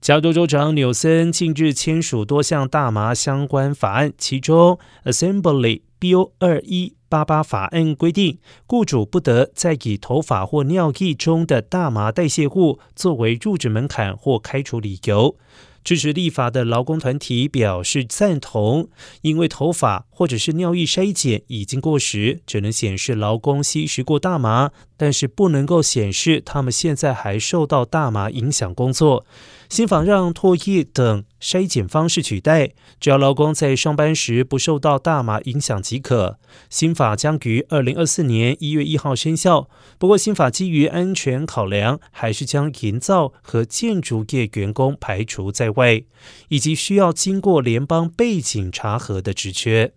加州州长纽森近日签署多项大麻相关法案，其中 Assembly Bill 二一八八法案规定，雇主不得再以头发或尿液中的大麻代谢物作为入职门槛或开除理由。支持立法的劳工团体表示赞同，因为头发或者是尿液筛检已经过时，只能显示劳工吸食过大麻，但是不能够显示他们现在还受到大麻影响工作。新法让唾液等筛检方式取代，只要劳工在上班时不受到大麻影响即可。新法将于二零二四年一月一号生效。不过，新法基于安全考量，还是将营造和建筑业员工排除在会，以及需要经过联邦背景查核的职缺。